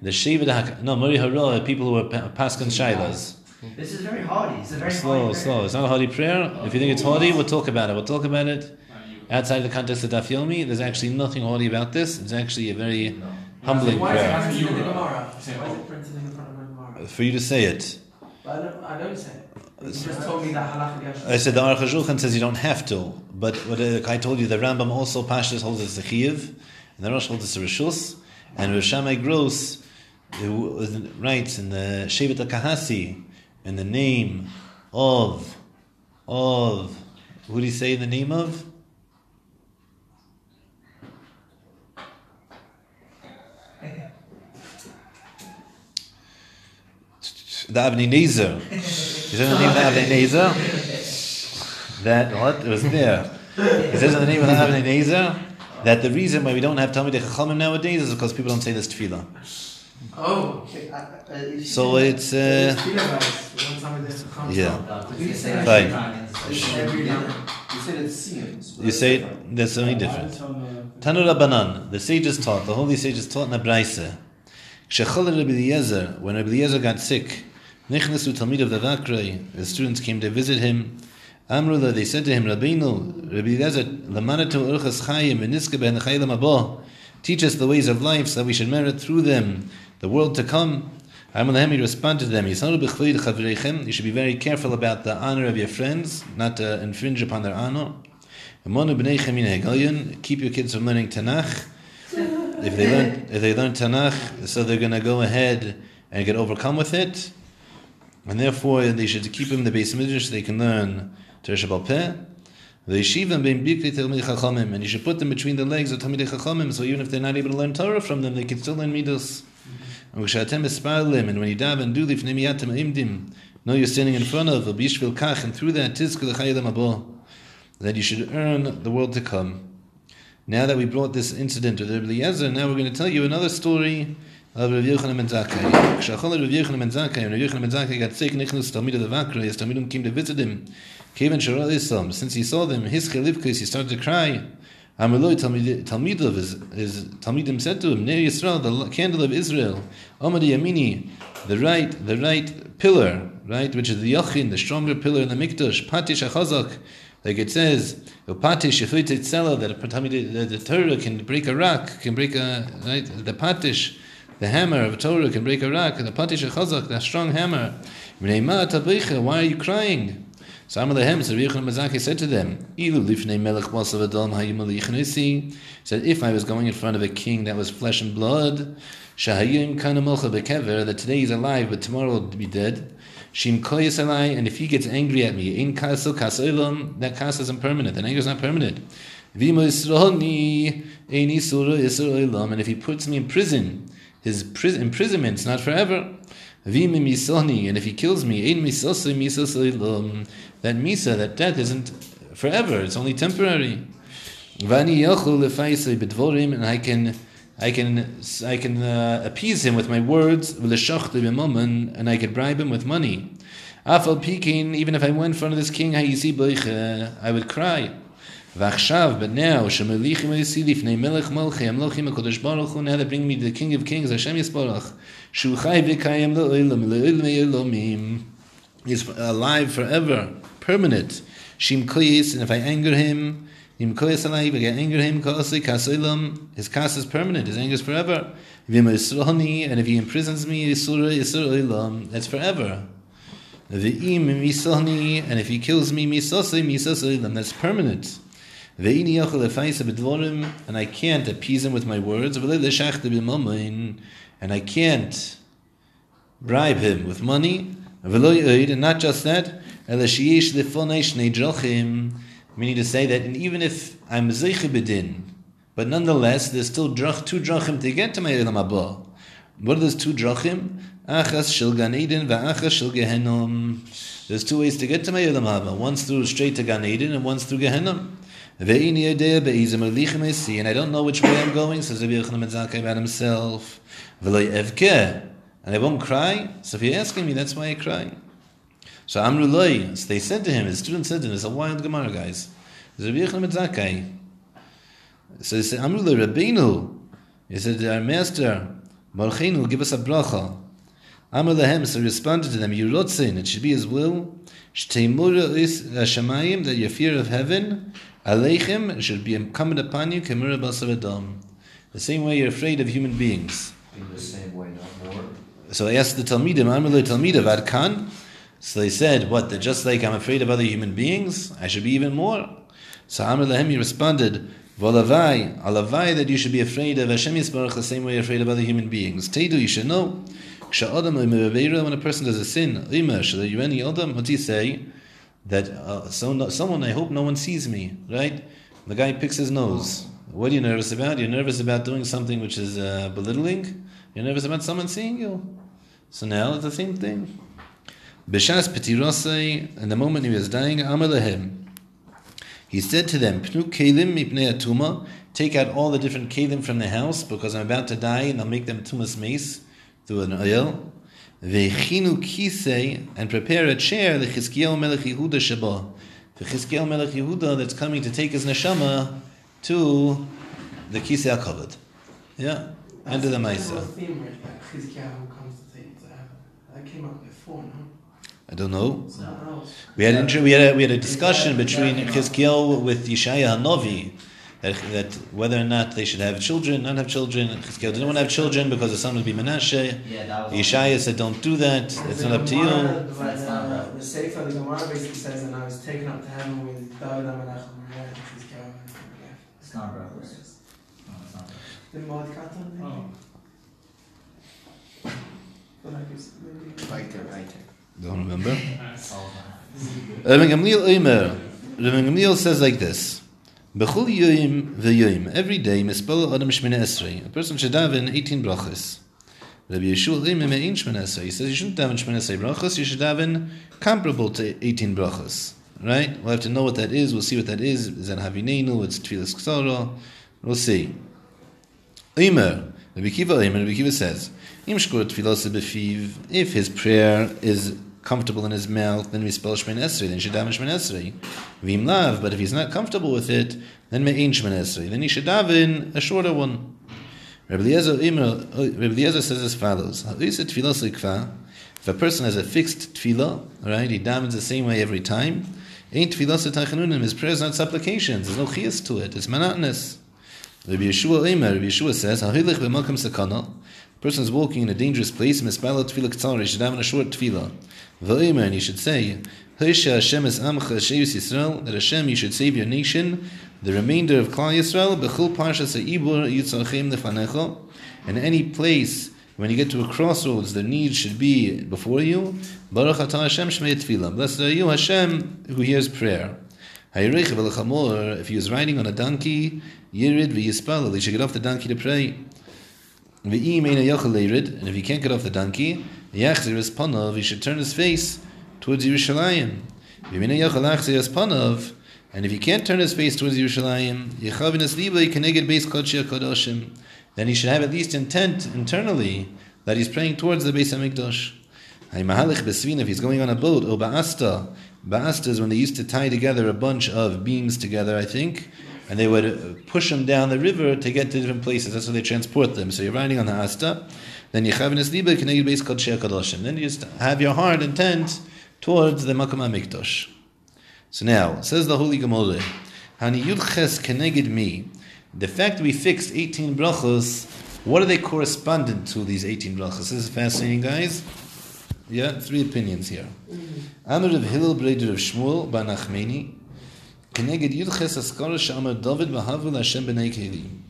the Shevet. No, Mari Hara are people who are pa- Paskan Shailas. This is very haughty. It's a very Slow, haughty slow. It's not a haughty prayer. If you think it's haughty, we'll talk about it. We'll talk about it Not you. outside the context of Daf Yomi. There's actually nothing haughty about this. It's actually a very humbling Why is it prayer. printed in the Gemara? Why is it printed in the front of my Gemara? For you to say it. I don't, I don't say it. You just told me that halacha I said the Aruch HaShulchan says you don't have to, but what uh, I told you, the Rambam also Pashas holds it's a chiyuv, and the Rosh holds it's a rishus, and Rosh Shammai Gross who writes in the Shevet HaKahasi, in the name of, of, who do you say in the name of? The Avnei Nezer. Is that the name of the Avnei Nezer? That what it was there. It says in the name of the Avnei Nezer that the reason why we don't have Talmidei Chachamim nowadays is because people don't say this tefillah. Oh. So it's uh, yeah. Fine. You said it seems. but You say that's different. only different. Tanu Rabbanan, the sages taught, the holy sages taught in a brayse. Shechol Rabbi Eliezer, when Rabbi Eliezer got sick, Nichnasu Talmid of the Vakrei, the students came to visit him. Amrullah, they said to him, Rabbeinu, Rabbi Eliezer, Lamanatu Urchas Chayim, Veniska Ben Chayim Abo, teach us the ways of life so that we should merit through them the world to come. Amalahem, he responded to them, "Yisanu b'chvayid. You should be very careful about the honor of your friends, not to infringe upon their honor. Keep your kids from learning Tanakh. If they learn, if they learn Tanakh, so they're going to go ahead and get overcome with it, and therefore they should keep them in the beis midrash so they can learn Shabbal Peh. And you should put them between the legs of Talmidei Chachamim, so even if they're not able to learn Torah from them, they can still learn midos. And when you daven, do lifnei miyatim. Know you're standing in front of b'yishvil kach, and through that tizkel chayidim abo, that you should earn the world to come. Now that we brought this incident with the Eliezer, now we're going to tell you another story of Rav Yochanan ben Zakkai. Kshachol Rabbi Yochanan ben Zakkai, Rabbi Yochanan ben Zakkai got sick, nichnus Talmid of the Vakra, his Talmidim came to visit him. Kevin Shara Islam, since he saw them, his chalivkis, he started to cry. Amaloi Talmidov, his, his Talmidim said to him, Ner Yisrael, the candle of Israel, Amadi Yamini, the right, the right pillar, right, which is the Yachin, the stronger pillar in the Mikdash, Patish Achazak, like it says, Patish that the Torah can break a rock, can break a, right, the Patish, the hammer of Torah can break a rock, and the Patish Achazak, that strong hammer. Why are you crying? So Amalehem, so Rabbi Yochanan Mazaki said to them, Ilu lifnei melech basav adam hayim said, if I was going in front of a king that was flesh and blood, shahayim kana melcha bekever, that today he's alive, but tomorrow will be dead. Shim koyes alai, and if he gets angry at me, in kaso kasoilam, that kas isn't permanent, that anger is not permanent. Vimo yisroni, ein isura yisroilam, and if he puts me in prison, his pris- imprisonment's not forever. Misoni, and if he kills me, that misa, that death isn't forever; it's only temporary. Vani and I can, I can, I can uh, appease him with my words. And I could bribe him with money. Even if I went in front of this king, I would cry. V'achshav, but now, shemelichim hayisi lifnei melech malchi, amlochim HaKadosh Baruch Hu, now that bring me the King of Kings, Hashem Yisbarach, shu chai v'kayim lo'olam, lo'olam e'olomim. He's alive forever, permanent. Shim koyis, and if I anger him, im koyis alive, if I anger him, kosei kasoilam, his kas is permanent, his anger is forever. V'im yisroni, and if he imprisons me, yisura yisur oilam, that's forever. V'im misoni, and if he kills me, misosei misos oilam, that's permanent. And I can't appease him with my words. And I can't bribe him with money. And not just that, Meaning to say that and even if I'm Zeiche Bedin, but nonetheless, there's still drach, two drachim to get to my Elam Abba. What are those two drachim? Achas Gan Eden Gehenom. There's two ways to get to my Elam Abba. One's through straight to Gan Eden and one's through Gehenom. And I don't know which way I'm going, says Rabbi Yochanan ben about himself. And I won't cry. So if you're asking me, that's why I cry. So Amru loy, so they said to him, his students said to him, it's a wild Gemara, guys. It's Rabbi Yochanan ben. So he said, Amru loy, Rabbeinu. He said, our master, Malchenu, give us a bracha. Amr lehem, so he responded to them, Yurotzin, it should be his will, Shteimura is uh, Hashemayim, that your fear of heaven, Aleichem, should be incumbent upon you, Kemura basar adam. The same way you're afraid of human beings. In the same way, not more. So I asked the Talmidim, Amr le Talmidim, Vad kan? So they said, what, that just like I'm afraid of other human beings, I should be even more? So Amr he responded, Volavai, alavai, that you should be afraid of Hashem Yisbarach the same way you're afraid of other human beings. Teidu, you should know, when a person does a sin, Ima, shalayyureni adam, what do you say? That uh, so no, someone, I hope no one sees me, right? The guy picks his nose. What are you nervous about? You're nervous about doing something which is uh, belittling? You're nervous about someone seeing you? So now it's the same thing. B'shas petirosei, in the moment he was dying, Amar. He said to them, Pnu kelim mipnei take out all the different kelim from the house, because I'm about to die, and I'll make them tumas mace through an oil. Vechinu kisei, and prepare a chair, the Chizkiel melech Yehuda sheba. The Chizkiel melech Yehuda that's coming to take his neshama to the kisei hakavod. Yeah, under the That's Maisa. theme right there. Chizkiyahu comes to take it to heaven. That came up before, no? I don't know. We had we had a, we had a discussion between Chizkiel with Yeshaya Hanovi that, that whether or not they should have children, not have children. Chizkiel didn't want to have children because the son would be Menashe. Yeah. Yeshaya said, "Don't do that. It's The not up to you." Gemara- The, That's not the, right. the Sefer, the Gemara basically says, and I was taken up to heaven with David HaMelech and Maria and Chizkiyahu and It's not brothers. No, it's not brothers. The Moed Oh. I. Weiter, weiter. Don't remember. It's all. Rabbi Gamliel Omer. Rabbi Gamliel says like this. Bechul yoyim v'yoyim. Every day, mispel adam shmina esrei. A person should daven 18 brachas. Rabbi Yeshua Omer me'in shmina esrei. He says you shouldn't daven shmina esrei brachas, you should daven comparable to 18 brachas. Right? We'll have to know what that is. We'll see what that is. Is that Havinenu? It's Tfilas Ksara? We'll see. Omer. Rabbi Kiva Omer. Rabbi Kiva says, Im shkur. If his prayer is comfortable in his mouth, then we spell Shemon Esrei, then he should daven Shemon Esrei. Vim lav, but if he's not comfortable with it, then me'in Shemon Esrei. Then he should daven a shorter one. Rabbi Eliezer, oh, Eliezer says as follows. If a person has a fixed tefillah, right, he davens the same way every time. Ain't tfilas tachanunim. His prayer is not supplications. There's no chiyas to it. It's monotonous. Rabbi Yeshua Omer, Rabbi Yeshua says, "Hahilich b'malkam sakana." Person is walking in a dangerous place. Mispala tefillah k'tzar. He should have a short tefillah. V'omer, and you should say, "Hoisha Hashem es amcha sheyus Yisrael." That Hashem, you should save your nation, the remainder of Klal Yisrael. B'chul parshas ha'ibur yitzachim lefanecha. In any place when you get to a crossroads, the need should be before you. Baruch atah Hashem shmei tefillah. Blessed are you, Hashem, who hears prayer. If he was riding on a donkey, yirid v'yispalel, he should get off the donkey to pray. And if he can't get off the donkey, yachzir es panav, he should turn his face towards Yerushalayim. V'im eina yochel achzir es panav, and if he can't turn his face towards Yerushalayim, yechavin es libay keneged beis kodshei kodoshim, then he should have at least intent internally that he's praying towards the Beis Hamikdash. Haymahalich besvin, if he's going on a boat, or ba'asta. Ba'asta is when they used to tie together a bunch of beams together, I think, and they would push them down the river to get to different places. That's how they transport them. So you're riding on the asta, then Yechavin Esliba Keneged Beis Kodshei Kadoshim. Then you just have your heart intent towards the Makom HaMikdash. So now, says the Holy Gemara, Hani Yudches Keneged me. The fact we fixed 18 brachos, what are they correspondent to, these 18 brachos? This is fascinating, guys. Yeah, three opinions here. Mm-hmm. Amr of Hillel, Breder of Shmuel, Bar Nachmeni, Keneged Yudches Askara Shamar David Mahavul Hashem B'nai Kelim.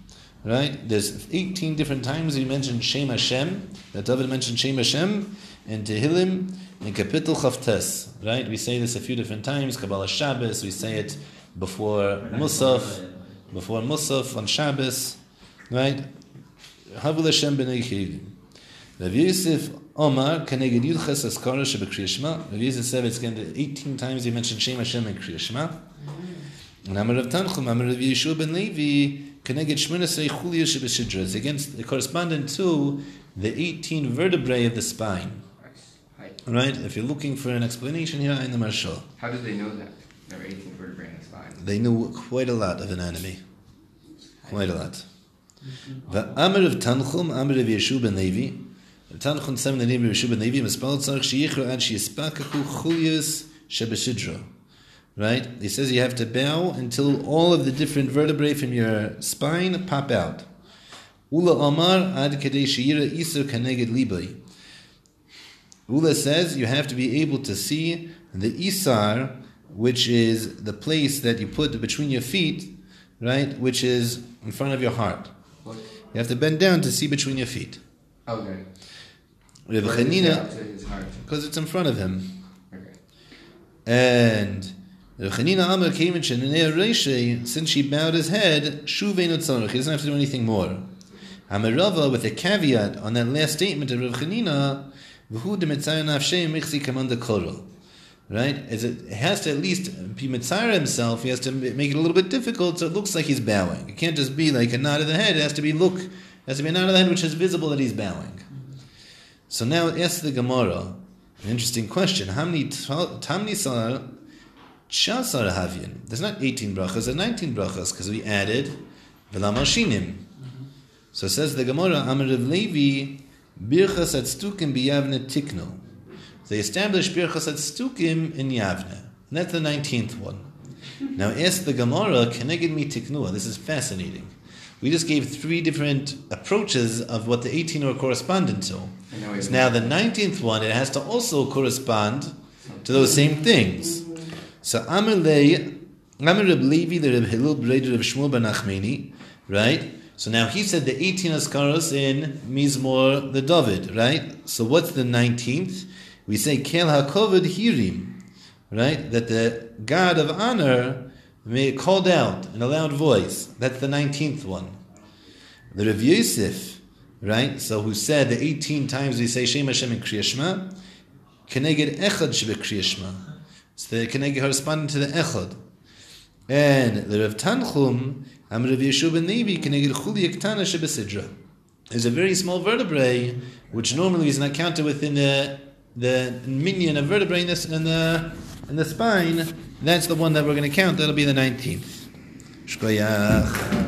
Right? There's 18 different times he mentioned Shem Hashem, that David mentioned Shem Hashem, in Tehillim, in Kapitel Chavtes. Right? We say this a few different times, Kabbalah Shabbos, we say it before Musaf, before Musaf on Shabbos, right? Havul Hashem b'nei. Rav Yosef Omar keneged Yudches Askara shebekriya Shema. Rav Yosef said it's to 18 times he mentioned Shem Hashem in Kriya Shema. And Amar Rav Tanchum, Amar Rav Yeshua ben Levi, keneged Shmonesrei Chulia shebeshidra. It's against, correspondent to the 18 vertebrae of the spine. Right? If you're looking for an explanation here, in the Maharshal. How did they know that? There were 18 vertebrae in the spine. They knew quite a lot of anatomy. Quite a lot. Mm-hmm. The Amr of Tanchum, Amr of Yeshua ben Levi. Tanchum said in the name of Yeshua ben Levi, Mispal Tzarech Sheyichro Ad Sheyispakaku Chulias Shebeshidro. Right? He says you have to bow until all of the different vertebrae from your spine pop out. Ula Omar Ad Kadei Sheyira Isur Kaneged Libai. Ula says you have to be able to see the Isar, which is the place that you put between your feet, right, which is in front of your heart. You have to bend down to see between your feet. Okay. Reb Where did it Chanina, get to his heart? because it's in front of him. Okay. And Chanina Amar came in Shenanea Reishe, since she bowed his head, Shuvein Utzorach. He doesn't have to do anything more. Amarava, with a caveat on that last statement of Reb Chanina, V'hu de Nafshei Michzi Kamanda Koro. Right? Is it, has to at least be Mitzayah himself, he has to make it a little bit difficult so it looks like he's bowing. It can't just be like a nod of the head, it has to be look, it has to be a nod of the head which is visible that he's bowing. So now ask the Gemara, an interesting question. How many Tamni Sar Chasar Havyan? There's not 18 brachas, there's 19 brachas because we added Velamashinim. So says the Gemara, Amar Rav Levi, Birchas at Stukim biyavne tikno. They established Birchas at Stukim in Yavne. And that's the 19th one. Now ask the Gemara, Keneged mi tiknua. This is fascinating. We just gave three different approaches of what the 18 are correspondent to. And now we It's have- now the 19th one, it has to also correspond to those same things. So Amr Le, Reb Levi, the Reb Hillel, Breder of Shmuel ben Achmeni, right? So now he said the 18 Askaros in Mizmor the David, right? So what's the 19th? We say Kel HaKoved Hirim, right? That the God of honor may called out in a loud voice. That's the 19th one. The Rav Yosef, right? So who said the 18 times we say Shem Hashem in Kriya Shema, Keneged Echad Shebe Shema. So the Keneged corresponding to the Echad. And the Rav Tanchum, Am Rav Yeshua ben Levi, Keneged Chuli Ektana Shebe Sidra. There's a very small vertebrae, which normally is not counted within the the minion of vertebrae in, this, in the in the spine. That's the one that we're going to count. That'll be the nineteenth. Shkoyach.